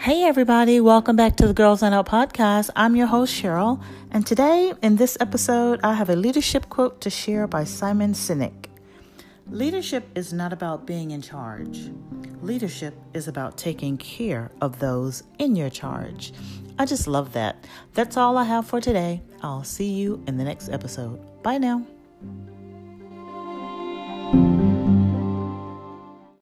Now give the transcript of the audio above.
Hey, everybody, welcome back to the Girls on Out podcast. I'm your host, Cheryl, and today in this episode, I have a leadership quote to share by Simon Sinek. Leadership is not about being in charge, leadership is about taking care of those in your charge. I just love that. That's all I have for today. I'll see you in the next episode. Bye now.